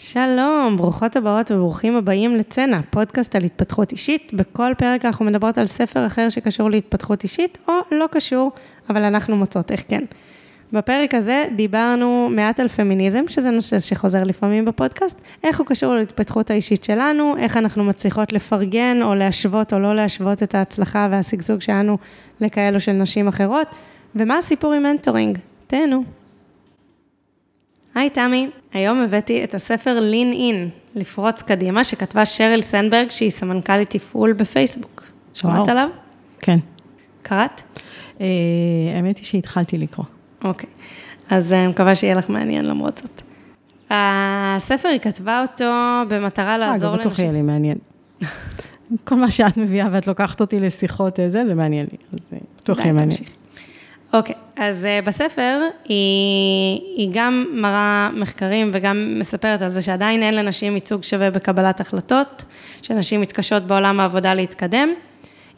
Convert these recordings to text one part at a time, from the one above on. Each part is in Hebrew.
שלום, ברוכות הבאות וברוכים הבאים לצנע, פודקאסט על התפתחות אישית. בכל פרק אנחנו מדברות על ספר אחר שקשור להתפתחות אישית, או לא קשור, אבל אנחנו מוצאות איך כן. בפרק הזה דיברנו מעט על פמיניזם, שזה נושא שחוזר לפעמים בפודקאסט, איך הוא קשור להתפתחות האישית שלנו, איך אנחנו מצליחות לפרגן או להשוות או לא להשוות את ההצלחה והשגשוג שלנו לכאלו של נשים אחרות, ומה הסיפור עם מנטורינג. תהנו. היי תמי, היום הבאתי את הספר Lean In, לפרוץ קדימה, שכתבה שריל סנברג, שהיא סמנכ"לית תפעול בפייסבוק. שמעת עליו? כן. קראת? אה, האמת היא שהתחלתי לקרוא. אוקיי, אז אני מקווה שיהיה לך מעניין למרות זאת. הספר, היא כתבה אותו במטרה לעזור לנשים. אה, בטוח יהיה לי מעניין. כל מה שאת מביאה ואת לוקחת אותי לשיחות אה, זה, זה מעניין לי, אז בטוח יהיה מעניין. אוקיי, okay, אז uh, בספר היא, היא גם מראה מחקרים וגם מספרת על זה שעדיין אין לנשים ייצוג שווה בקבלת החלטות, שנשים מתקשות בעולם העבודה להתקדם.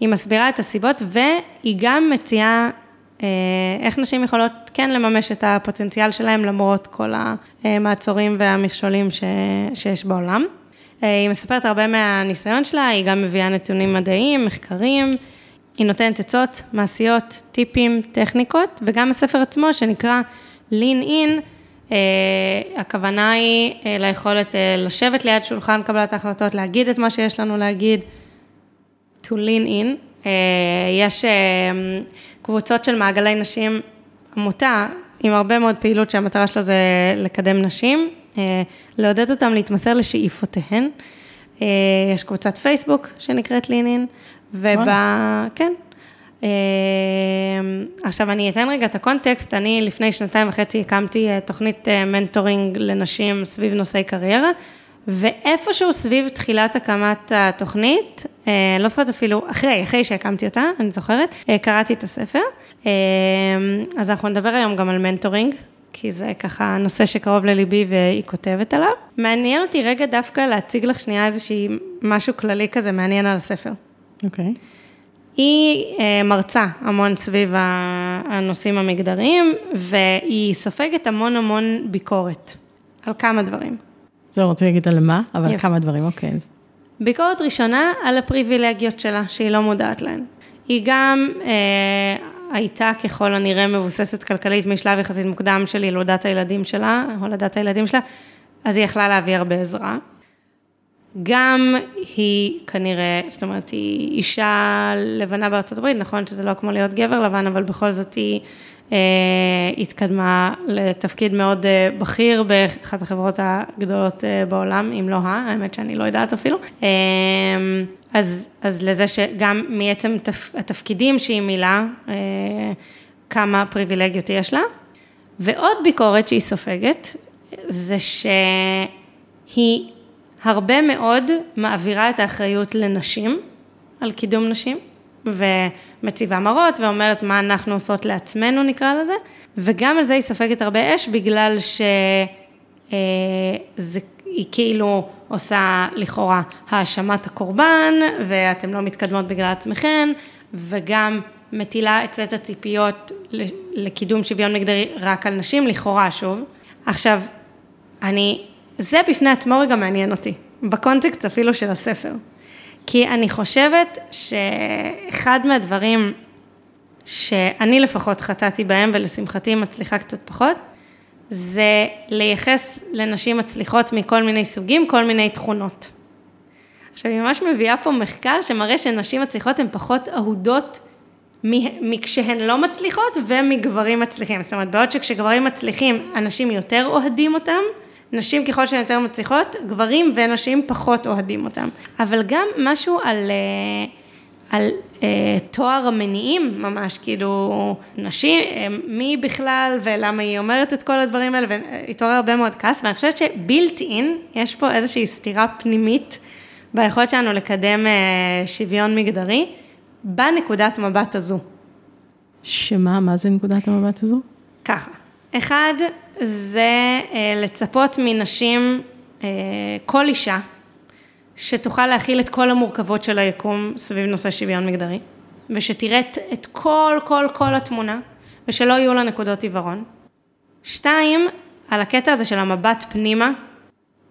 היא מסבירה את הסיבות והיא גם מציעה uh, איך נשים יכולות כן לממש את הפוטנציאל שלהם למרות כל המעצורים והמכשולים ש, שיש בעולם. Uh, היא מספרת הרבה מהניסיון שלה, היא גם מביאה נתונים מדעיים, מחקרים. היא נותנת עצות מעשיות, טיפים, טכניקות, וגם הספר עצמו שנקרא Lean In, uh, הכוונה היא uh, ליכולת uh, לשבת ליד שולחן קבלת ההחלטות, להגיד את מה שיש לנו להגיד, to lean in. Uh, יש uh, קבוצות של מעגלי נשים, עמותה עם הרבה מאוד פעילות שהמטרה שלו זה לקדם נשים, uh, לעודד אותם להתמסר לשאיפותיהן. יש קבוצת פייסבוק שנקראת lean in. וב... כן. אמ, עכשיו אני אתן רגע את הקונטקסט, אני לפני שנתיים וחצי הקמתי אה, תוכנית אה, מנטורינג לנשים סביב נושאי קריירה, ואיפשהו סביב תחילת הקמת התוכנית, אה, לא זוכרת אפילו, אחרי, אחרי שהקמתי אותה, אני זוכרת, קראתי את הספר. אז אנחנו נדבר היום גם על מנטורינג, כי זה ככה נושא שקרוב לליבי והיא כותבת עליו. מעניין אותי רגע דווקא להציג לך שנייה איזושהי משהו כללי כזה מעניין על הספר. אוקיי. Okay. היא אה, מרצה המון סביב הנושאים המגדריים, והיא סופגת המון המון ביקורת על כמה דברים. זהו, רוצה להגיד על מה, אבל יפה. כמה דברים, אוקיי. Okay. ביקורת ראשונה, על הפריבילגיות שלה, שהיא לא מודעת להן. היא גם אה, הייתה ככל הנראה מבוססת כלכלית משלב יחסית מוקדם של ילודת הילדים שלה, הולדת הילדים שלה, אז היא יכלה להביא הרבה עזרה. גם היא כנראה, זאת אומרת, היא אישה לבנה בארצות הברית, נכון שזה לא כמו להיות גבר לבן, אבל בכל זאת היא אה, התקדמה לתפקיד מאוד אה, בכיר באחת החברות הגדולות אה, בעולם, אם לא ה, האמת שאני לא יודעת אפילו. אה, אז, אז לזה שגם מעצם תפ, התפקידים שהיא מילאה, אה, כמה פריבילגיות יש לה. ועוד ביקורת שהיא סופגת, זה שהיא הרבה מאוד מעבירה את האחריות לנשים, על קידום נשים, ומציבה מראות ואומרת מה אנחנו עושות לעצמנו נקרא לזה, וגם על זה היא סופגת הרבה אש בגלל שהיא אה, כאילו עושה לכאורה האשמת הקורבן, ואתם לא מתקדמות בגלל עצמכן, וגם מטילה את סט הציפיות לקידום שוויון מגדרי רק על נשים, לכאורה שוב. עכשיו, אני זה בפני עצמו רגע מעניין אותי, בקונטקסט אפילו של הספר. כי אני חושבת שאחד מהדברים שאני לפחות חטאתי בהם, ולשמחתי מצליחה קצת פחות, זה לייחס לנשים מצליחות מכל מיני סוגים, כל מיני תכונות. עכשיו, היא ממש מביאה פה מחקר שמראה שנשים מצליחות הן פחות אהודות מכשהן לא מצליחות ומגברים מצליחים. זאת אומרת, בעוד שכשגברים מצליחים, אנשים יותר אוהדים אותם, נשים ככל שהן יותר מצליחות, גברים ונשים פחות אוהדים אותם. אבל גם משהו על... אה, על אה, תואר המניעים ממש, כאילו, נשים, אה, מי בכלל ולמה היא אומרת את כל הדברים האלה, והתעורר הרבה מאוד כעס, ואני חושבת שבילט אין, יש פה איזושהי סתירה פנימית ביכולת שלנו לקדם אה, שוויון מגדרי, בנקודת מבט הזו. שמה, מה זה נקודת המבט הזו? ככה, אחד, זה אה, לצפות מנשים, אה, כל אישה, שתוכל להכיל את כל המורכבות של היקום סביב נושא שוויון מגדרי, ושתראה את כל, כל, כל התמונה, ושלא יהיו לה נקודות עיוורון. שתיים, על הקטע הזה של המבט פנימה,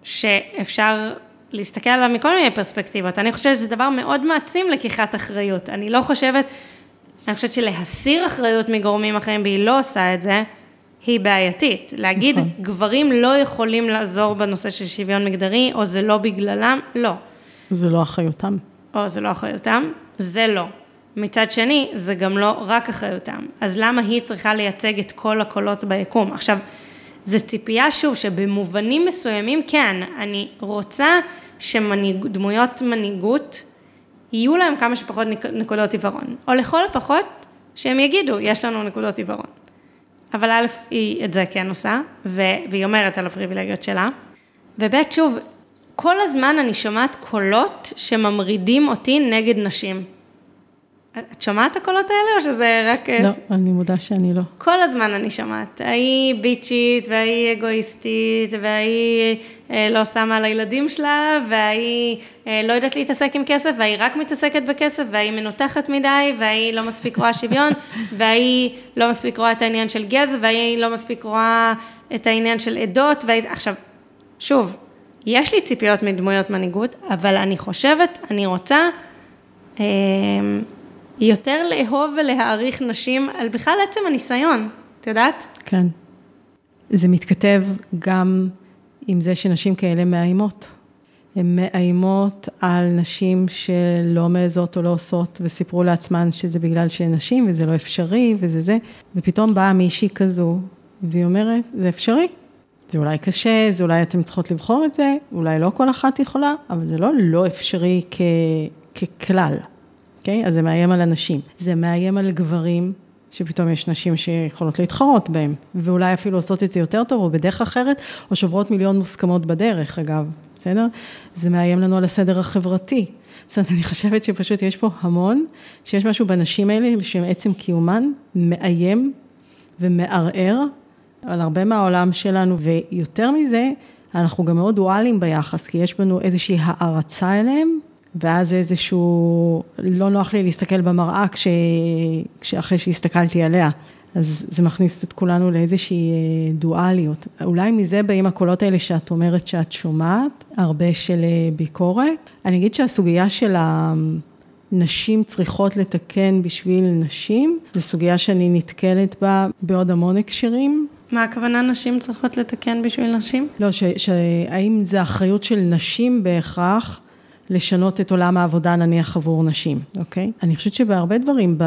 שאפשר להסתכל עליו מכל מיני פרספקטיבות. אני חושבת שזה דבר מאוד מעצים לקיחת אחריות. אני לא חושבת, אני חושבת שלהסיר אחריות מגורמים אחרים והיא לא עושה את זה, היא בעייתית. להגיד, נכון. גברים לא יכולים לעזור בנושא של שוויון מגדרי, או זה לא בגללם, לא. זה לא אחריותם. או זה לא אחריותם, זה לא. מצד שני, זה גם לא רק אחריותם. אז למה היא צריכה לייצג את כל הקולות ביקום? עכשיו, זו ציפייה, שוב, שבמובנים מסוימים, כן, אני רוצה שדמויות מנהיגות, יהיו להם כמה שפחות נקודות עיוורון. או לכל הפחות, שהם יגידו, יש לנו נקודות עיוורון. אבל א', היא את זה כן עושה, והיא אומרת על הפריבילגיות שלה. וב', שוב, כל הזמן אני שומעת קולות שממרידים אותי נגד נשים. את שומעת את הקולות האלה, או שזה רק... לא, אני מודה שאני לא. כל הזמן אני שומעת. ההיא ביצ'ית, וההיא אגואיסטית, וההיא אה, לא שמה על הילדים שלה, וההיא אה, לא יודעת להתעסק עם כסף, וההיא רק מתעסקת בכסף, וההיא מנותחת מדי, וההיא לא מספיק רואה שוויון, וההיא לא מספיק רואה את העניין של גזע, וההיא לא מספיק רואה את העניין של עדות, והיא... עכשיו, שוב, יש לי ציפיות מדמויות מנהיגות, אבל אני חושבת, אני רוצה... אה, יותר לאהוב ולהעריך נשים על בכלל עצם הניסיון, את יודעת? כן. זה מתכתב גם עם זה שנשים כאלה מאיימות. הן מאיימות על נשים שלא מעזות או לא עושות, וסיפרו לעצמן שזה בגלל שהן נשים וזה לא אפשרי וזה זה, ופתאום באה מישהי כזו, והיא אומרת, זה אפשרי. זה אולי קשה, זה אולי אתן צריכות לבחור את זה, אולי לא כל אחת יכולה, אבל זה לא לא אפשרי כ... ככלל. אוקיי? אז זה מאיים על אנשים. זה מאיים על גברים, שפתאום יש נשים שיכולות להתחרות בהם, ואולי אפילו עושות את זה יותר טוב, או בדרך אחרת, או שוברות מיליון מוסכמות בדרך, אגב, בסדר? זה מאיים לנו על הסדר החברתי. זאת אומרת, אני חושבת שפשוט יש פה המון, שיש משהו בנשים האלה, שעצם קיומן מאיים ומערער על הרבה מהעולם שלנו, ויותר מזה, אנחנו גם מאוד דואליים ביחס, כי יש בנו איזושהי הערצה אליהם, ואז איזשהו, לא נוח לי להסתכל במראה כש, כשאחרי שהסתכלתי עליה. אז זה מכניס את כולנו לאיזושהי אה, דואליות. אולי מזה באים הקולות האלה שאת אומרת שאת שומעת, הרבה של אה, ביקורת. אני אגיד שהסוגיה של הנשים צריכות לתקן בשביל נשים, זו סוגיה שאני נתקלת בה בעוד המון הקשרים. מה הכוונה נשים צריכות לתקן בשביל נשים? לא, שהאם זה אחריות של נשים בהכרח? לשנות את עולם העבודה נניח עבור נשים, אוקיי? אני חושבת שבהרבה דברים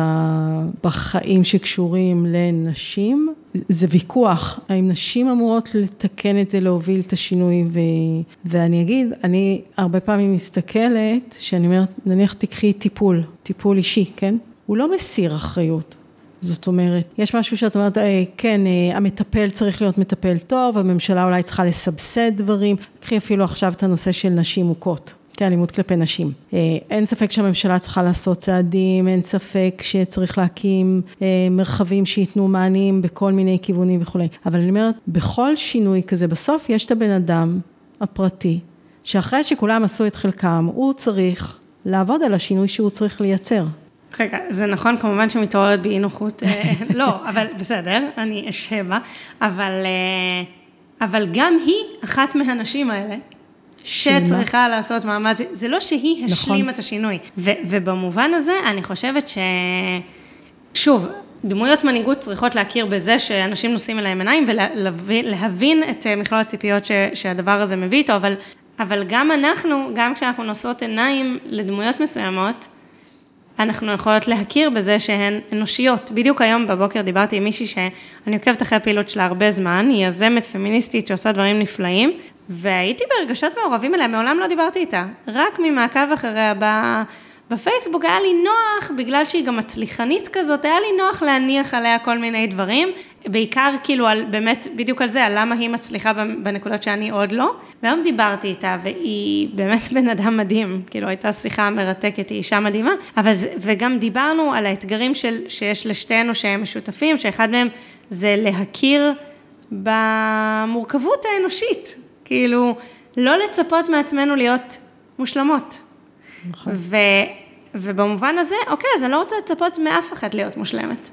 בחיים שקשורים לנשים, זה ויכוח, האם נשים אמורות לתקן את זה, להוביל את השינוי, ו... ואני אגיד, אני הרבה פעמים מסתכלת, שאני אומרת, נניח תקחי טיפול, טיפול אישי, כן? הוא לא מסיר אחריות. זאת אומרת, יש משהו שאת אומרת, אה, כן, אה, המטפל צריך להיות מטפל טוב, הממשלה אולי צריכה לסבסד דברים, קחי אפילו עכשיו את הנושא של נשים מוכות. כאלימות כלפי נשים. אה, אין ספק שהממשלה צריכה לעשות צעדים, אין ספק שצריך להקים אה, מרחבים שייתנו מענים בכל מיני כיוונים וכולי. אבל אני אומרת, בכל שינוי כזה, בסוף יש את הבן אדם הפרטי, שאחרי שכולם עשו את חלקם, הוא צריך לעבוד על השינוי שהוא צריך לייצר. רגע, זה נכון, כמובן שמתעוררת באי נוחות, אה, לא, אבל בסדר, אני אשב בה, אבל, אבל גם היא אחת מהנשים האלה, שצריכה לעשות מאמץ, זה לא שהיא נכון. השלימה את השינוי. ו, ובמובן הזה, אני חושבת ש... שוב, דמויות מנהיגות צריכות להכיר בזה שאנשים נושאים אליהם עיניים ולהבין את אה, מכלול הציפיות ש, שהדבר הזה מביא איתו, אבל, אבל גם אנחנו, גם כשאנחנו נושאות עיניים לדמויות מסוימות, אנחנו יכולות להכיר בזה שהן אנושיות. בדיוק היום בבוקר דיברתי עם מישהי שאני עוקבת אחרי הפעילות שלה הרבה זמן, היא יזמת פמיניסטית שעושה דברים נפלאים, והייתי ברגשות מעורבים אליה, מעולם לא דיברתי איתה. רק ממעקב אחריה בפייסבוק היה לי נוח, בגלל שהיא גם מצליחנית כזאת, היה לי נוח להניח עליה כל מיני דברים, בעיקר כאילו על, באמת, בדיוק על זה, על למה היא מצליחה בנקודות שאני עוד לא. והיום דיברתי איתה, והיא באמת בן אדם מדהים, כאילו הייתה שיחה מרתקת, היא אישה מדהימה, אבל זה, וגם דיברנו על האתגרים של, שיש לשתינו שהם משותפים, שאחד מהם זה להכיר במורכבות האנושית, כאילו, לא לצפות מעצמנו להיות מושלמות. נכון. ו, ובמובן הזה, אוקיי, אז אני לא רוצה לצפות מאף אחת להיות מושלמת.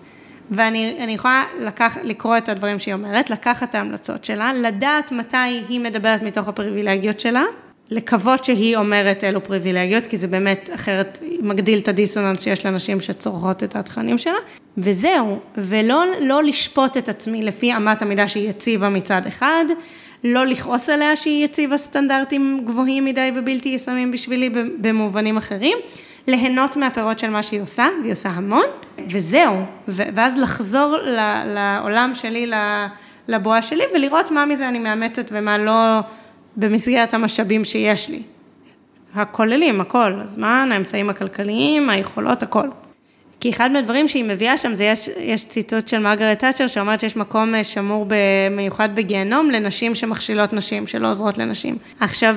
ואני יכולה לקח, לקרוא את הדברים שהיא אומרת, לקחת את ההמלצות שלה, לדעת מתי היא מדברת מתוך הפריבילגיות שלה, לקוות שהיא אומרת אלו פריבילגיות, כי זה באמת אחרת מגדיל את הדיסוננס שיש לאנשים שצורכות את התכנים שלה, וזהו, ולא לא לשפוט את עצמי לפי אמת המידה שהיא הציבה מצד אחד, לא לכעוס עליה שהיא הציבה סטנדרטים גבוהים מדי ובלתי ישמים בשבילי במובנים אחרים, ליהנות מהפירות של מה שהיא עושה, והיא עושה המון, וזהו, ואז לחזור לעולם שלי, לבועה שלי, ולראות מה מזה אני מאמצת ומה לא במסגרת המשאבים שיש לי. הכוללים, הכל, הזמן, האמצעים הכלכליים, היכולות, הכל. כי אחד מהדברים שהיא מביאה שם, זה יש, יש ציטוט של מרגרט תאצ'ר, שאומרת שיש מקום אה, שמור במיוחד בגיהנום לנשים שמכשילות נשים, שלא עוזרות לנשים. עכשיו,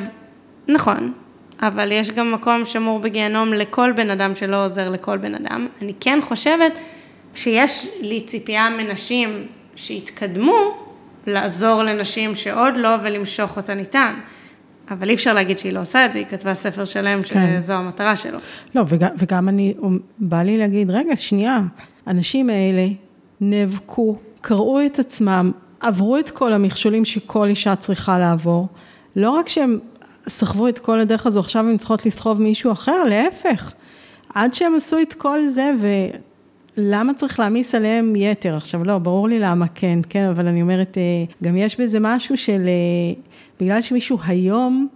נכון, אבל יש גם מקום שמור בגיהנום לכל בן אדם שלא עוזר לכל בן אדם. אני כן חושבת שיש לי ציפייה מנשים שהתקדמו, לעזור לנשים שעוד לא ולמשוך אותה ניתן. אבל אי אפשר להגיד שהיא לא עושה את זה, היא כתבה ספר שלם כן. שזו המטרה שלו. לא, וגם, וגם אני, בא לי להגיד, רגע, שנייה, הנשים האלה נאבקו, קראו את עצמם, עברו את כל המכשולים שכל אישה צריכה לעבור. לא רק שהם סחבו את כל הדרך הזו, עכשיו הן צריכות לסחוב מישהו אחר, להפך. עד שהם עשו את כל זה, ולמה צריך להעמיס עליהם יתר? עכשיו, לא, ברור לי למה כן, כן, אבל אני אומרת, אה, גם יש בזה משהו של, אה, בגלל שמישהו היום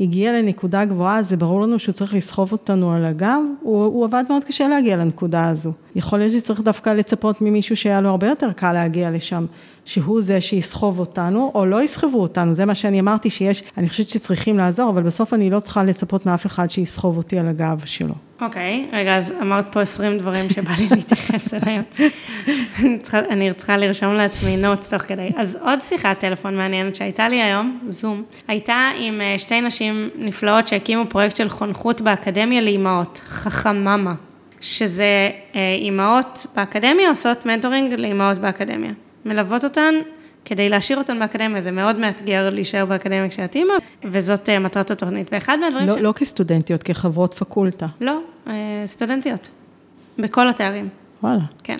הגיע לנקודה גבוהה, זה ברור לנו שהוא צריך לסחוב אותנו על הגב, הוא, הוא עבד מאוד קשה להגיע לנקודה הזו. יכול להיות שצריך דווקא לצפות ממישהו שהיה לו הרבה יותר קל להגיע לשם. שהוא זה שיסחוב אותנו, או לא יסחבו אותנו, זה מה שאני אמרתי שיש, אני חושבת שצריכים לעזור, אבל בסוף אני לא צריכה לצפות מאף אחד שיסחוב אותי על הגב שלו. אוקיי, okay, רגע, אז אמרת פה 20 דברים שבא לי להתייחס אליהם. אני, צריכה, לרשום לעצמי נוטס תוך כדי. אז עוד שיחת טלפון מעניינת שהייתה לי היום, זום, הייתה עם אה, שתי נשים נפלאות שהקימו פרויקט של חונכות באקדמיה לאימהות, חכממה, שזה אה, אימהות באקדמיה עושות מנטורינג לאימהות באקדמיה. מלוות אותן כדי להשאיר אותן באקדמיה, זה מאוד מאתגר להישאר באקדמיה כשאת אימא, וזאת אה, מטרת התוכנית. ואחד מהדברים לא, ש... לא כסטודנטיות, כחברות פקולטה. לא, אה, סטודנטיות, בכל התארים. וואלה. כן.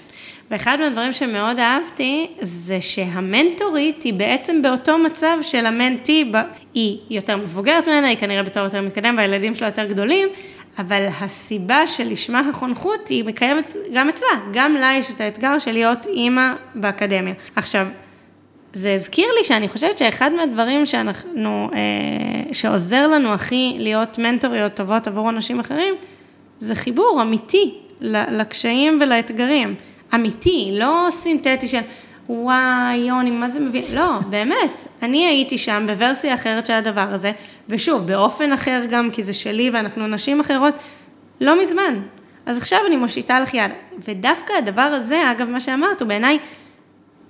ואחד מהדברים שמאוד אהבתי, זה שהמנטורית היא בעצם באותו מצב של המנטי, היא יותר מבוגרת ממנה, היא כנראה בתור יותר מתקדם, והילדים שלה יותר גדולים, אבל הסיבה שלשמה החונכות היא מקיימת גם אצלה, גם לה יש את האתגר של להיות אימא באקדמיה. עכשיו, זה הזכיר לי שאני חושבת שאחד מהדברים שאנחנו, אה, שעוזר לנו הכי להיות מנטוריות טובות עבור אנשים אחרים, זה חיבור אמיתי לקשיים ולאתגרים. אמיתי, לא סינתטי של וואי, יוני, מה זה מבין? לא, באמת, אני הייתי שם בוורסיה אחרת של הדבר הזה, ושוב, באופן אחר גם, כי זה שלי ואנחנו נשים אחרות, לא מזמן. אז עכשיו אני מושיטה לך יד. ודווקא הדבר הזה, אגב, מה שאמרת, הוא בעיניי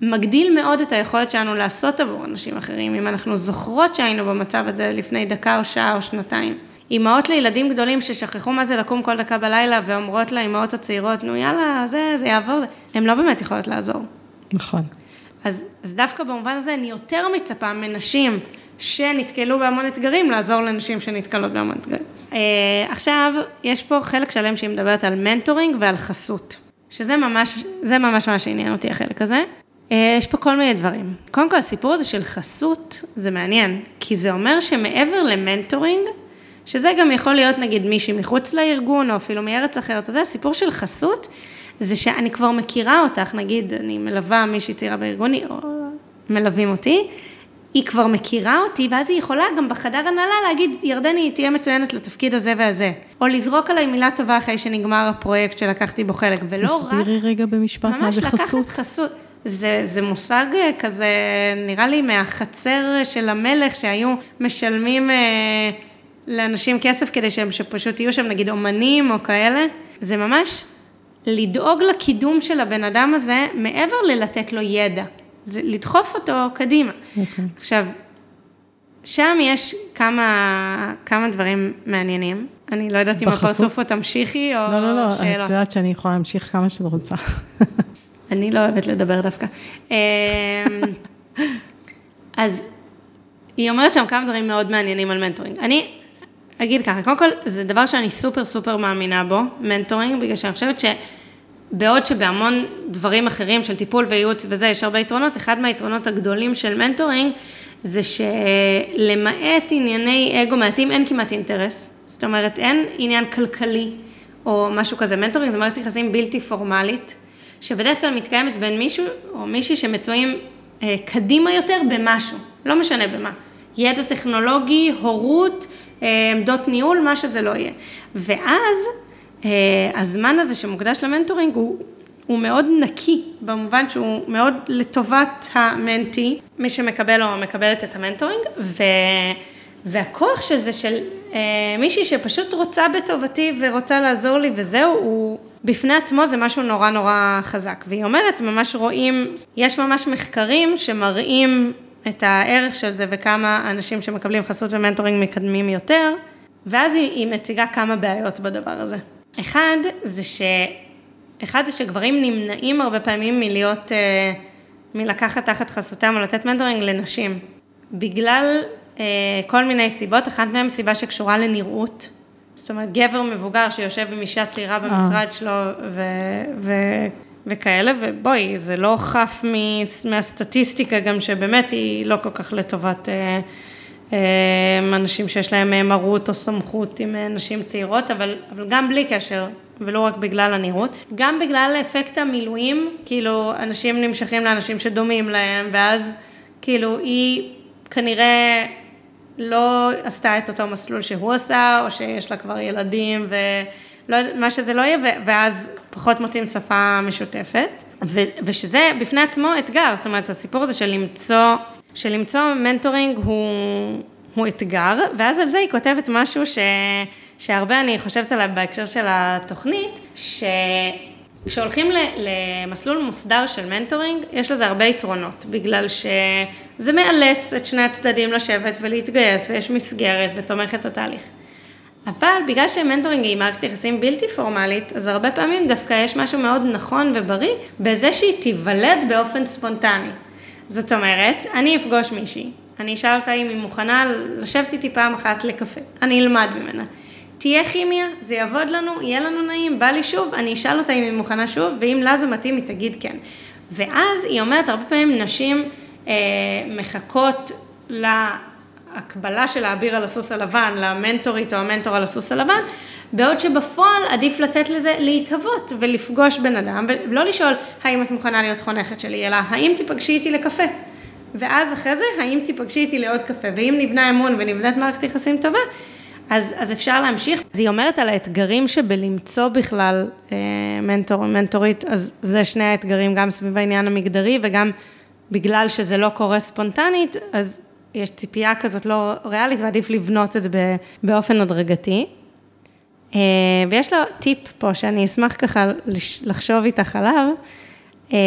מגדיל מאוד את היכולת שלנו לעשות עבור אנשים אחרים, אם אנחנו זוכרות שהיינו במצב הזה לפני דקה או שעה או שנתיים. אימהות לילדים גדולים ששכחו מה זה לקום כל דקה בלילה ואומרות לאימהות הצעירות, נו יאללה, זה, זה יעבור, הן לא באמת יכולות לעזור. נכון. אז, אז דווקא במובן הזה אני יותר מצפה מנשים שנתקלו בהמון אתגרים, לעזור לנשים שנתקלות בהמון אתגרים. אה, עכשיו, יש פה חלק שלם שהיא מדברת על מנטורינג ועל חסות, שזה ממש, זה ממש מה שעניין אותי החלק הזה. אה, יש פה כל מיני דברים. קודם כל, הסיפור הזה של חסות, זה מעניין, כי זה אומר שמעבר למנטורינג, שזה גם יכול להיות נגיד מישהי מחוץ לארגון, או אפילו מארץ אחרת, זה הסיפור של חסות, זה שאני כבר מכירה אותך, נגיד, אני מלווה מישהי צעירה בארגוני, או מלווים אותי, היא כבר מכירה אותי, ואז היא יכולה גם בחדר הנהלה להגיד, ירדני, תהיה מצוינת לתפקיד הזה והזה. או לזרוק עליי מילה טובה אחרי שנגמר הפרויקט שלקחתי בו חלק, ולא רק... תסבירי רגע במשפט מה זה חסות. ממש לקחת חסות. זה, זה מושג אה, כזה, נראה לי מהחצר של המלך, שהיו משלמים אה, לאנשים כסף כדי שהם שפשוט יהיו שם, נגיד אומנים או כאלה. זה ממש לדאוג לקידום של הבן אדם הזה, מעבר ללתת לו ידע, זה לדחוף אותו קדימה. Okay. אוקיי. עכשיו, שם יש כמה, כמה דברים מעניינים. אני לא יודעת אם הפרצוף פה תמשיכי או שאלות. לא, לא, לא, את יודעת שאני יכולה להמשיך כמה שאת רוצה. אני לא אוהבת לדבר דווקא. אמ, אז היא אומרת שם כמה דברים מאוד מעניינים על מנטורינג. אני אגיד ככה, קודם כל, זה דבר שאני super super מאמינה בו, מנטורינג, בגלל שאני חושבת בעוד שבהמון דברים אחרים של טיפול וייעוץ וזה, יש הרבה יתרונות, אחד מהיתרונות הגדולים של מנטורינג, זה שלמעט ענייני אגו מעטים, אין כמעט אינטרס. זאת אומרת, אין עניין כלכלי או משהו כזה. מנטורינג זה מערכת יחסים בלתי פורמלית, שבדרך כלל מתקיימת בין מישהו או מישהי שמצויים אה, קדימה יותר במשהו, לא משנה במה. ידע טכנולוגי, הורות, אה, עמדות ניהול, מה שזה לא יהיה. ואז אה, הזמן הזה שמוקדש למנטורינג הוא, הוא מאוד נקי, במובן שהוא מאוד לטובת ה mentee, מי שמקבל או מקבלת את המנטורינג, ו, והכוח של זה, של אה, מישהי שפשוט רוצה בטובתי ורוצה לעזור לי וזהו, הוא בפני עצמו זה משהו נורא נורא חזק. והיא אומרת, ממש רואים, יש ממש מחקרים שמראים את הערך של זה וכמה אנשים שמקבלים חסות ומנטורינג מקדמים יותר, ואז היא, היא מציגה כמה בעיות בדבר הזה. אחד, זה ש... אחד זה שגברים נמנעים הרבה פעמים מלהיות, אה, מלקחת תחת חסותם או לתת מנטורינג לנשים. בגלל אה, כל מיני סיבות, אחת מהן סיבה שקשורה לנראות. זאת אומרת, גבר מבוגר שיושב עם אישה צעירה במשרד שלו ו, ו, וכאלה, ובואי, זה לא חף מהסטטיסטיקה גם שבאמת היא לא כל כך לטובת אה, אנשים שיש להם מרות או סמכות עם נשים צעירות, אבל, אבל גם בלי קשר, ולא רק בגלל הנראות, גם בגלל אפקט המילואים, כאילו אנשים נמשכים לאנשים שדומים להם, ואז כאילו היא כנראה לא עשתה את אותו מסלול שהוא עשה, או שיש לה כבר ילדים, ולא, מה שזה לא יהיה, ואז פחות מוצאים שפה משותפת, ו, ושזה בפני עצמו אתגר, זאת אומרת, הסיפור הזה של למצוא, של למצוא מנטורינג הוא, הוא אתגר, ואז על זה היא כותבת משהו ש... שהרבה אני חושבת עליו בהקשר של התוכנית, שכשהולכים למסלול מוסדר של מנטורינג, יש לזה הרבה יתרונות, בגלל שזה מאלץ את שני הצדדים לשבת ולהתגייס, ויש מסגרת ותומכת את התהליך. אבל בגלל שמנטורינג היא מערכת יחסים בלתי פורמלית, אז הרבה פעמים דווקא יש משהו מאוד נכון ובריא בזה שהיא תיוולד באופן ספונטני. זאת אומרת, אני אפגוש מישהי, אני אשאל אותה אם היא מוכנה לשבת איתי פעם אחת לקפה, אני אלמד ממנה. תהיה כימיה, זה יעבוד לנו, יהיה לנו נעים, בא לי שוב, אני אשאל אותה אם היא מוכנה שוב, ואם לה זה מתאים, היא תגיד כן. ואז היא אומרת, הרבה פעמים נשים אה, מחכות להקבלה של האביר על הסוס הלבן, למנטורית או המנטור על הסוס הלבן, בעוד שבפועל עדיף לתת לזה להתהוות ולפגוש בן אדם, ולא לשאול האם את מוכנה להיות חונכת שלי, אלא האם תיפגשי איתי לקפה. ואז אחרי זה, האם תיפגשי איתי לעוד קפה, ואם נבנה אמון ונבנית מערכת יחסים טובה, אז, אז אפשר להמשיך. אז היא אומרת על האתגרים שבלמצוא בכלל אה, מנטור מנטורית, אז זה שני האתגרים, גם סביב העניין המגדרי וגם בגלל שזה לא קורה ספונטנית, אז יש ציפייה כזאת לא ריאלית ועדיף לבנות את זה באופן הדרגתי. אה, ויש לו טיפ פה שאני אשמח ככה לחשוב איתך עליו, אה,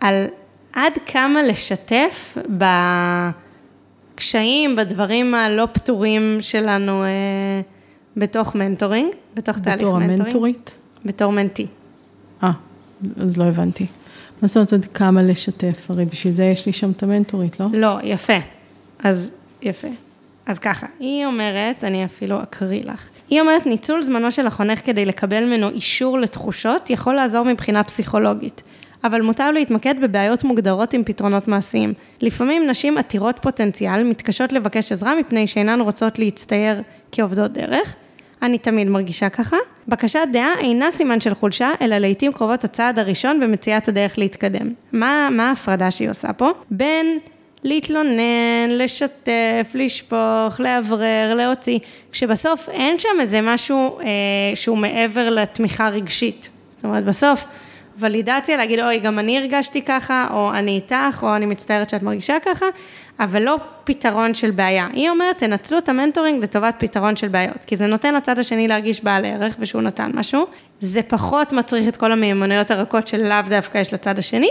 על עד כמה לשתף ב... בקשיים, בדברים הלא פתורים שלנו אה, בתוך מנטורינג, בתוך תהליך מנטורינג. בתור המנטורית? בתור מנטי. אה, אז לא הבנתי. מה זאת אומרת עד כמה לשתף? הרי בשביל זה יש לי שם את המנטורית, לא? לא, יפה. אז יפה. אז ככה, היא אומרת, אני אפילו אקריא לך, היא אומרת, ניצול זמנו של החונך כדי לקבל ממנו אישור לתחושות, יכול לעזור מבחינה פסיכולוגית. אבל מותר להתמקד בבעיות מוגדרות עם פתרונות מעשיים. לפעמים נשים עתירות פוטנציאל מתקשות לבקש עזרה מפני שאינן רוצות להצטייר כעובדות דרך. אני תמיד מרגישה ככה. בקשת דעה אינה סימן של חולשה, אלא לעיתים קרובות הצעד הראשון במציאת הדרך להתקדם. מה, מה ההפרדה שהיא עושה פה? בין להתלונן, לשתף, לשפוך, לאוורר, להוציא, כשבסוף אין שם איזה משהו אה, שהוא מעבר לתמיכה רגשית. זאת אומרת, בסוף ולידציה, להגיד, אוי, גם אני הרגשתי ככה, או אני איתך, או אני מצטערת שאת מרגישה ככה, אבל לא פתרון של בעיה. היא אומרת, תנצלו את המנטורינג לטובת פתרון של בעיות, כי זה נותן לצד השני להרגיש בעל ערך ושהוא נתן משהו, זה פחות מצריך את כל המיומנויות הרכות שלאו דווקא יש לצד השני,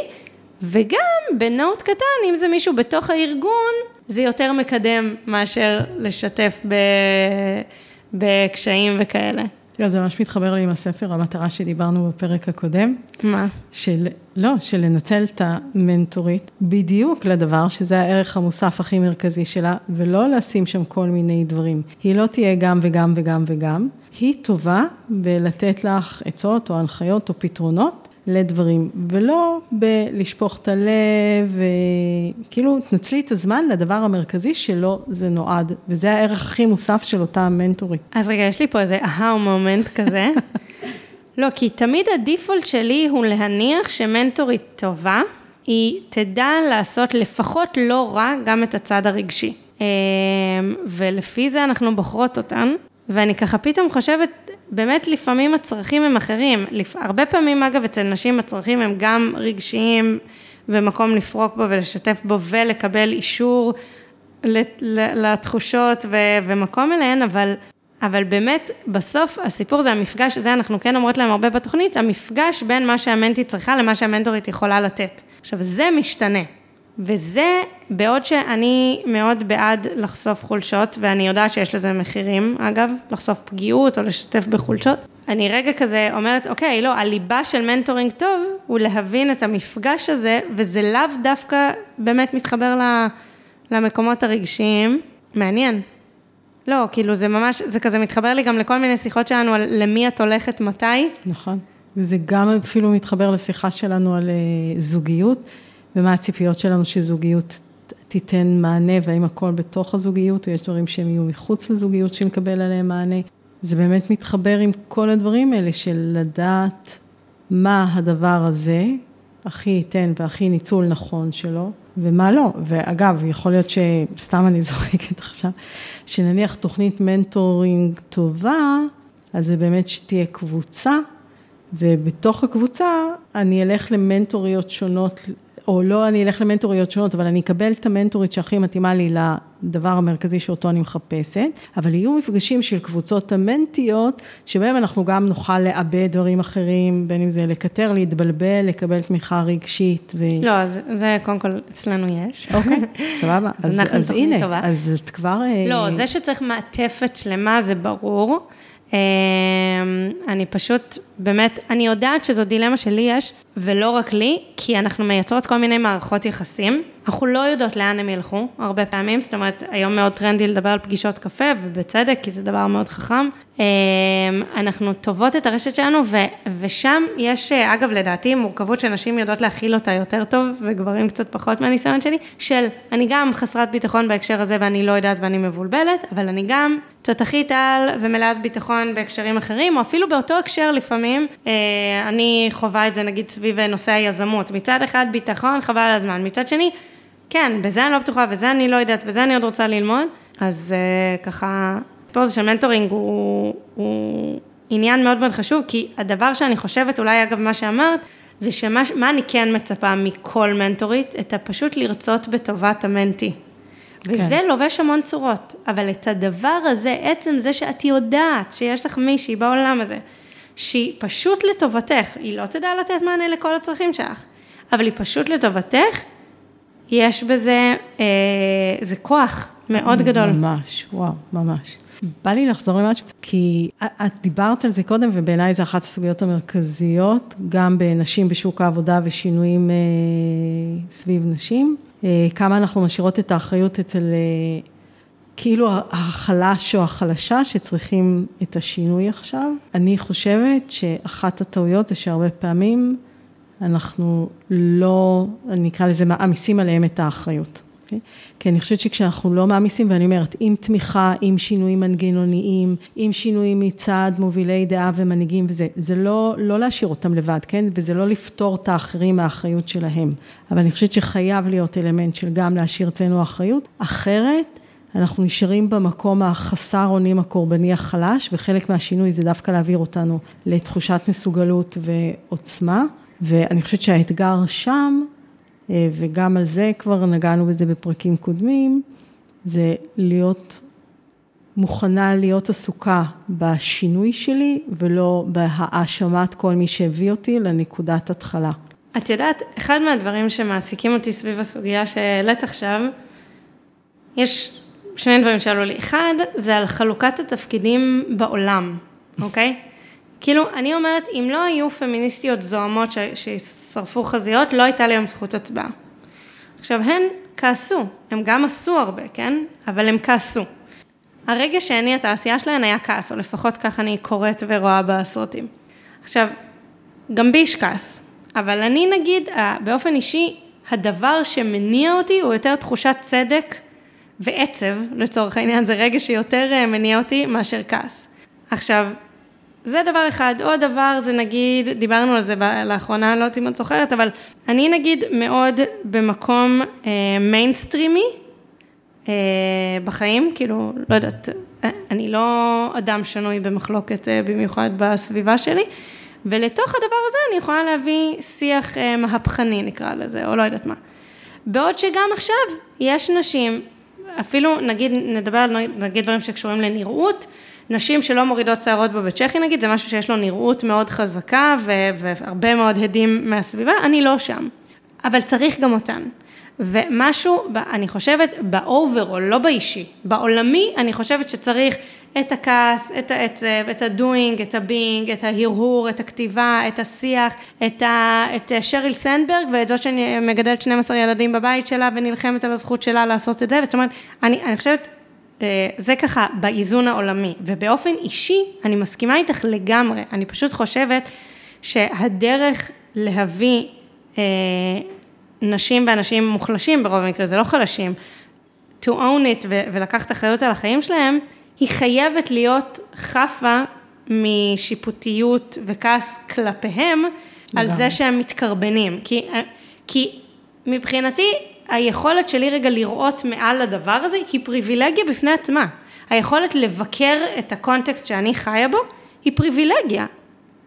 וגם בנוט קטן, אם זה מישהו בתוך הארגון, זה יותר מקדם מאשר לשתף ב... בקשיים וכאלה. לא, זה ממש מתחבר לי עם הספר, המטרה שדיברנו בפרק הקודם. מה? של, לא, של לנצל את המנטורית בדיוק לדבר, שזה הערך המוסף הכי מרכזי שלה, ולא לשים שם כל מיני דברים. היא לא תהיה גם וגם וגם וגם, היא טובה בלתת לך עצות או הנחיות או פתרונות. לדברים, ולא בלשפוך את הלב, וכאילו, תנצלי את הזמן לדבר המרכזי שלו זה נועד, וזה הערך הכי מוסף של אותה מנטורית. אז רגע, יש לי פה איזה אהה מומנט כזה. לא, כי תמיד הדיפולט שלי הוא להניח שמנטורית טובה, היא תדע לעשות לפחות לא רע גם את הצד הרגשי. אמ, ולפי זה אנחנו בוחרות אותן, ואני ככה פתאום חושבת, באמת לפעמים הצרכים הם אחרים. הרבה פעמים, אגב, אצל נשים הצרכים הם גם רגשיים ומקום לפרוק בו ולשתף בו ולקבל אישור לתחושות ומקום אליהן, אבל, אבל באמת, בסוף הסיפור זה המפגש, זה אנחנו כן אומרות להם הרבה בתוכנית, המפגש בין מה שהמנטית צריכה למה שהמנטורית יכולה לתת. עכשיו, זה משתנה. וזה, בעוד שאני מאוד בעד לחשוף חולשות, ואני יודעת שיש לזה מחירים, אגב, לחשוף פגיעות או לשתף בחולשות, אני רגע כזה אומרת, אוקיי, לא, הליבה של מנטורינג טוב הוא להבין את המפגש הזה, וזה לאו דווקא באמת מתחבר למקומות הרגשיים. מעניין. לא, כאילו זה ממש, זה כזה מתחבר לי גם לכל מיני שיחות שלנו על למי את הולכת מתי. נכון, וזה גם אפילו מתחבר לשיחה שלנו על אה, זוגיות. ומה הציפיות שלנו שזוגיות תיתן מענה, והאם הכל בתוך הזוגיות, או יש דברים שהם יהיו מחוץ לזוגיות שנקבל עליהם מענה. זה באמת מתחבר עם כל הדברים האלה של לדעת מה הדבר הזה הכי ייתן והכי ניצול נכון שלו, ומה לא. ואגב, יכול להיות שסתם אני זורקת עכשיו, שנניח תוכנית מנטורינג טובה, אז זה באמת שתהיה קבוצה, ובתוך הקבוצה אני אלך למנטוריות שונות או לא אני אלך למנטוריות שונות, אבל אני אקבל את המנטורית שהכי מתאימה לי לדבר המרכזי שאותו אני מחפשת, אבל יהיו מפגשים של קבוצות המנטיות, שבהם אנחנו גם נוכל לאבד דברים אחרים, בין אם זה לקטר, להתבלבל, לקבל תמיכה רגשית. ו... לא, זה, זה קודם כל אצלנו יש. אוקיי, סבבה. אז, אז, אז הנה, טובה. אז את כבר... לא, אה, זה שצריך מעטפת שלמה זה ברור. אמ, אני פשוט, באמת, אני יודעת שזו דילמה שלי יש, ולא רק לי, כי אנחנו מייצרות כל מיני מערכות יחסים. אנחנו לא יודעות לאן הם ילכו, הרבה פעמים, זאת אומרת, היום מאוד טרנדי לדבר על פגישות קפה, ובצדק, כי זה דבר מאוד חכם. אמ, אנחנו טובות את הרשת שלנו, ו, ושם יש, אגב, לדעתי, מורכבות שנשים יודעות להכיל אותה יותר טוב, וגברים קצת פחות מהניסיון שלי, של אני גם חסרת ביטחון בהקשר הזה, ואני לא יודעת ואני מבולבלת, אבל אני גם תותחית על ומלאת ביטחון בהקשרים אחרים, או אפילו באותו הקשר לפעמים, אה, אני חווה את זה נגיד סביב נושא היזמות. מצד אחד ביטחון, חבל על הזמן, מצד שני, כן, בזה אני לא בטוחה, בזה אני לא יודעת, בזה אני עוד רוצה ללמוד, אז uh, ככה, הסיפור הזה של מנטורינג הוא, הוא עניין מאוד מאוד חשוב, כי הדבר שאני חושבת, אולי אגב מה שאמרת, זה שמה אני כן מצפה מכל מנטורית, את הפשוט לרצות בטובת המנטי. וזה כן. לובש המון צורות, אבל את הדבר הזה, עצם זה שאת יודעת שיש לך מישהי בעולם הזה, שהיא פשוט לטובתך, היא לא תדע לתת מענה לכל הצרכים שלך, אבל היא פשוט לטובתך, יש בזה, אה, זה כוח מאוד גדול. ממש, וואו, ממש. בא לי לחזור למשהו, כי את דיברת על זה קודם, ובעיניי זו אחת הסוגיות המרכזיות, גם בנשים בשוק העבודה ושינויים אה, סביב נשים. אה, כמה אנחנו משאירות את האחריות אצל אה, כאילו החלש או החלשה שצריכים את השינוי עכשיו. אני חושבת שאחת הטעויות זה שהרבה פעמים אנחנו לא, אני אקרא לזה, מעמיסים עליהם את האחריות. Okay? אוקיי? כי אני חושבת שכשאנחנו לא מעמיסים, ואני אומרת, עם תמיכה, עם שינויים מנגנוניים, עם שינויים מצד מובילי דעה ומנהיגים וזה, זה לא, לא להשאיר אותם לבד, כן? וזה לא לפתור את האחרים מהאחריות שלהם. אבל אני חושבת שחייב להיות אלמנט של גם להשאיר אצלנו אחריות, אחרת אנחנו נשארים במקום החסר אונים הקורבני החלש, וחלק מהשינוי זה דווקא להעביר אותנו לתחושת מסוגלות ועוצמה. ואני חושבת שהאתגר שם, אה, וגם על זה כבר נגענו בזה בפרקים קודמים, זה להיות מוכנה להיות עסוקה בשינוי שלי ולא בהאשמת כל מי שהביא אותי לנקודת התחלה. את יודעת, אחד מהדברים שמעסיקים אותי סביב הסוגיה שהעלית עכשיו, יש שני דברים שעלו לי. אחד, זה על חלוקת התפקידים בעולם, אוקיי? כאילו, אני אומרת, אם לא היו פמיניסטיות זוהמות שישרפו חזיות, לא הייתה לי היום זכות הצבעה. עכשיו, הן כעסו, הם גם עשו הרבה, כן? אבל הם כעסו. הרגע שהניע את העשייה שלהן היה כעס, או לפחות ככה אני קוראת ורואה בסרטים. עכשיו, גם בי יש כעס, אבל אני נגיד, באופן אישי, הדבר שמניע אותי הוא יותר תחושת צדק ועצב, לצורך העניין, זה רגע שיותר אה, מניע אותי מאשר כעס. עכשיו, זה דבר אחד. עוד דבר זה נגיד, דיברנו על זה לאחרונה, לא יודעת אם את זוכרת, אבל אני נגיד מאוד במקום אה, מיינסטרימי אה, בחיים, כאילו, לא יודעת, אה, אני לא אדם שנוי במחלוקת אה, במיוחד בסביבה שלי, ולתוך הדבר הזה אני יכולה להביא שיח אה, מהפכני נקרא לזה, או לא יודעת מה. בעוד שגם עכשיו יש נשים, אפילו נגיד, נדבר על נגיד דברים שקשורים לנראות, נשים שלא מורידות שערות בבית שחי נגיד, זה משהו שיש לו נראות מאוד חזקה והרבה מאוד הדים מהסביבה, אני לא שם. אבל צריך גם אותן. ומשהו, אני חושבת, ב overall, לא באישי, בעולמי, אני חושבת שצריך את הכעס, את העצב, את ה doing, את ה being, את ההרהור, את הכתיבה, את השיח, את, ה, את שריל סנדברג ואת זאת שמגדלת 12 ילדים בבית שלה ונלחמת על הזכות שלה לעשות את זה, זאת אומרת, אני, אני חושבת, אה, זה ככה באיזון העולמי, ובאופן אישי, אני מסכימה איתך לגמרי, אני פשוט חושבת שהדרך להביא אה, נשים ואנשים מוחלשים ברוב המקרה, זה לא חלשים, to own it ולקחת אחריות על החיים שלהם, היא חייבת להיות חפה משיפוטיות וכעס כלפיהם על זה שהם מתקרבנים. כי, כי מבחינתי, היכולת שלי רגע לראות מעל הדבר הזה היא פריבילגיה בפני עצמה. היכולת לבקר את הקונטקסט שאני חיה בו היא פריבילגיה.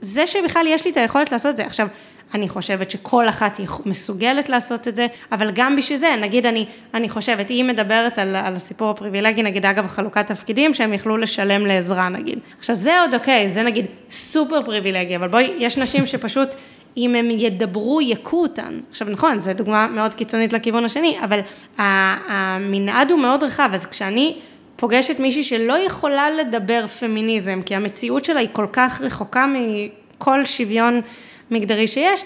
זה שבכלל יש לי את היכולת לעשות את זה. עכשיו, אני חושבת שכל אחת היא מסוגלת לעשות את זה, אבל גם בשביל זה, נגיד אני, אני חושבת, היא מדברת על, על הסיפור הפריבילגי, נגיד אגב חלוקת תפקידים, שהם יכלו לשלם לעזרה נגיד. עכשיו זה עוד אוקיי, זה נגיד סופר פריבילגי, אבל בואי, יש נשים שפשוט, אם הם ידברו, יכו אותן. עכשיו נכון, זו דוגמה מאוד קיצונית לכיוון השני, אבל המנעד הוא מאוד רחב, אז כשאני... פוגשת מישהי שלא יכולה לדבר פמיניזם, כי המציאות שלה היא כל כך רחוקה מכל שוויון מגדרי שיש,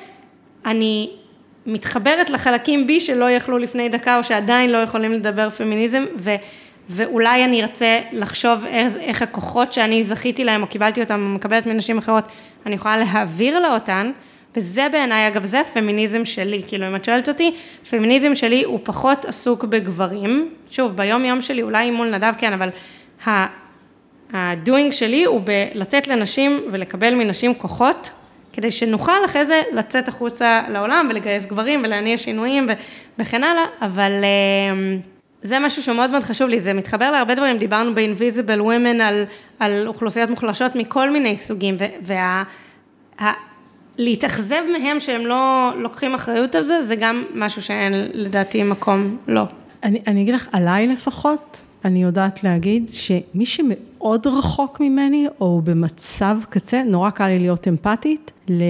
אני מתחברת לחלקים בי שלא יכלו לפני דקה או שעדיין לא יכולים לדבר פמיניזם ו, ואולי אני ארצה לחשוב איך, איך הכוחות שאני זכיתי להם או קיבלתי אותם או מקבלת מנשים אחרות, אני יכולה להעביר לה אותן וזה בעיניי, אגב, זה הפמיניזם שלי, כאילו, אם את שואלת אותי, פמיניזם שלי הוא פחות עסוק בגברים, שוב, ביום יום שלי, אולי מול נדב כן, אבל ה-doing שלי הוא בלתת לנשים ולקבל מנשים כוחות כדי שנוכל אחרי זה לצאת החוצה לעולם ולגייס גברים ולהניע שינויים וכן הלאה, אבל אמ, זה משהו שמאוד מאוד חשוב לי, זה מתחבר להרבה דברים, דיברנו ב-Invisible Women על, על אוכלוסיות מוחלשות מכל מיני סוגים, וה... להתאכזב מהם שהם לא לוקחים אחריות על זה, זה גם משהו שאין לדעתי מקום, לא. אני, אני אגיד לך, עליי לפחות, אני יודעת להגיד שמי שמאוד רחוק ממני, או במצב קצה, נורא קל לי להיות אמפתית, ל...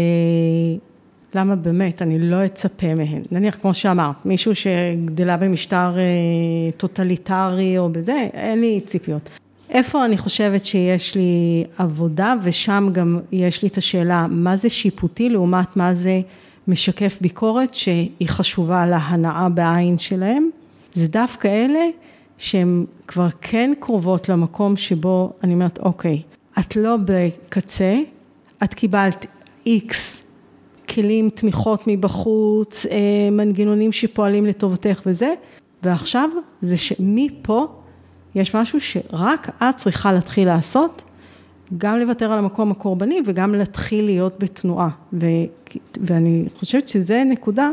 למה באמת, אני לא אצפה מהן. נניח, כמו שאמרת, מישהו שגדלה במשטר אה, טוטליטרי או בזה, אין לי ציפיות. איפה אני חושבת שיש לי עבודה, ושם גם יש לי את השאלה, מה זה שיפוטי לעומת מה זה משקף ביקורת שהיא חשובה להנאה בעין שלהם, זה דווקא אלה שהן כבר כן קרובות למקום שבו אני אומרת, אוקיי, את לא בקצה, את קיבלת איקס כלים, תמיכות מבחוץ, אה, מנגנונים שפועלים לטובתך וזה, ועכשיו זה שמפה יש משהו שרק את צריכה להתחיל לעשות, גם לוותר על המקום הקורבני וגם להתחיל להיות בתנועה. ו, ואני חושבת שזה נקודה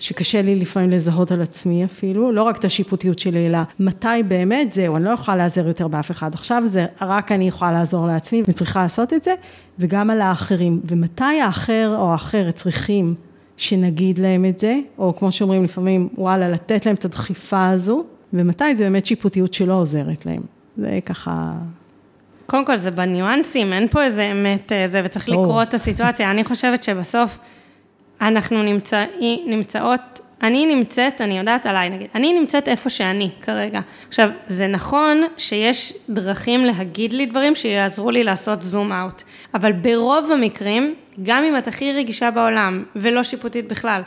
שקשה לי לפעמים לזהות על עצמי אפילו, לא רק את השיפוטיות שלי, אלא מתי באמת זהו, אני לא יכולה לעזר יותר באף אחד. עכשיו זה רק אני יכולה לעזור לעצמי וצריכה לעשות את זה, וגם על האחרים. ומתי האחר או האחרת צריכים שנגיד להם את זה, או כמו שאומרים לפעמים, וואלה, לתת להם את הדחיפה הזו, ומתי זה באמת שיפוטיות שלא עוזרת להם. זה ככה... קודם כל זה בניואנסים, אין פה איזה אמת אה, זה, וצריך לקרוא את הסיטואציה. אני חושבת שבסוף אנחנו נמצא, נמצאות אני נמצאת, אני יודעת עליי נגיד, אני נמצאת איפה שאני כרגע. עכשיו, זה נכון שיש דרכים להגיד לי דברים שיעזרו לי לעשות זום אאוט, אבל ברוב המקרים, גם אם את הכי רגישה בעולם ולא שיפוטית בכלל,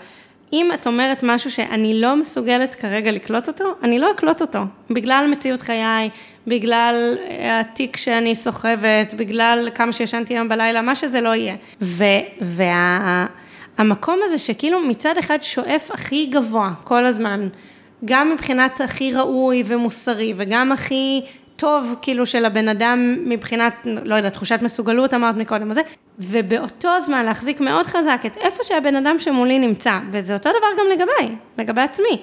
אם את אומרת משהו שאני לא מסוגלת כרגע לקלוט אותו, אני לא אקלוט אותו. בגלל מציאות חיי, בגלל התיק שאני סוחבת, בגלל כמה שישנתי היום בלילה, מה שזה לא יהיה. והמקום וה, הזה שכאילו מצד אחד שואף הכי גבוה כל הזמן, גם מבחינת הכי ראוי ומוסרי, וגם הכי טוב כאילו של הבן אדם מבחינת, לא יודעת, תחושת מסוגלות אמרת מקודם, הזה, ובאותו זמן להחזיק מאוד חזק את איפה שהבן אדם שמולי נמצא, וזה אותו דבר גם לגביי, לגבי עצמי.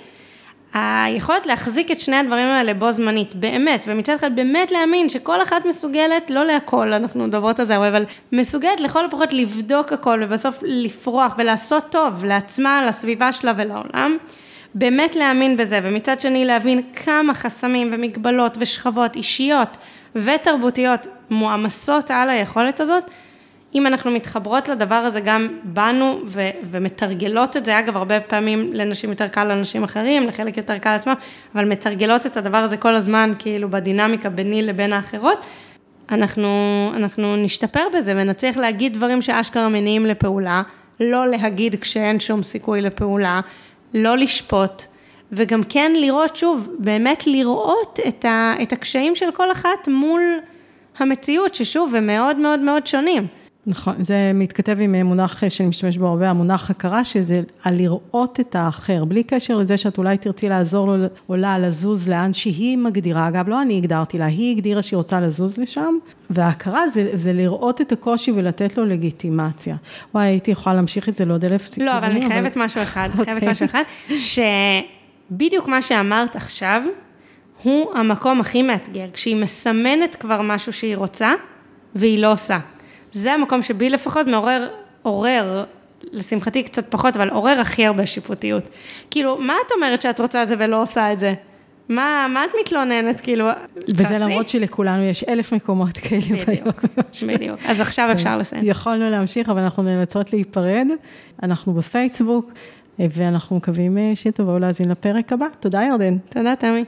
היכולת להחזיק את שני הדברים האלה בו זמנית, באמת, ומצד אחד באמת להאמין שכל אחת מסוגלת, לא להכל, אנחנו מדברות על זה הרבה, אבל מסוגלת לכל הפחות לבדוק הכל ובסוף לפרוח ולעשות טוב לעצמה, לסביבה שלה ולעולם. באמת להאמין בזה, ומצד שני להבין כמה חסמים ומגבלות ושכבות אישיות ותרבותיות מועמסות על היכולת הזאת, אם אנחנו מתחברות לדבר הזה גם בנו ו- ומתרגלות את זה, אגב, הרבה פעמים לנשים יותר קל לאנשים אחרים, לחלק יותר קל לעצמם, אבל מתרגלות את הדבר הזה כל הזמן, כאילו בדינמיקה ביני לבין האחרות, אנחנו, אנחנו נשתפר בזה ונצליח להגיד דברים שאשכרה מניעים לפעולה, לא להגיד כשאין שום סיכוי לפעולה, לא לשפוט, וגם כן לראות, שוב, באמת לראות את, ה, את הקשיים של כל אחת מול המציאות, ששוב, הם מאוד מאוד מאוד שונים. נכון, זה מתכתב עם מונח שאני משתמש בו הרבה, המונח הכרה, שזה על לראות את האחר, בלי קשר לזה שאת אולי תרצי לעזור לו או לה לזוז לאן שהיא מגדירה, אגב, לא אני הגדרתי לה, היא הגדירה שהיא רוצה לזוז לשם, וההכרה זה, זה לראות את הקושי ולתת לו לגיטימציה. וואי, הייתי יכולה להמשיך את זה לעוד אלף סיכונים. לא, אבל אני חייבת אבל... משהו אחד, okay. חייבת אוקיי. משהו אחד, שבדיוק מה שאמרת עכשיו, הוא המקום הכי מאתגר, כשהיא מסמנת כבר משהו שהיא רוצה, והיא לא עושה. זה המקום שבי לפחות מעורר, עורר, לשמחתי קצת פחות, אבל עורר הכי הרבה שיפוטיות. כאילו, מה את אומרת שאת רוצה זה ולא עושה את זה? מה, מה את מתלוננת, כאילו, וזה תעשי? למרות שלכולנו יש אלף מקומות כאלה בדיוק, בדיוק. אז עכשיו אפשר לסיים. יכולנו להמשיך, אבל אנחנו נאלצות להיפרד. אנחנו בפייסבוק, ואנחנו מקווים שתבואו להאזין לפרק הבא. תודה, ירדן. תודה, תמי.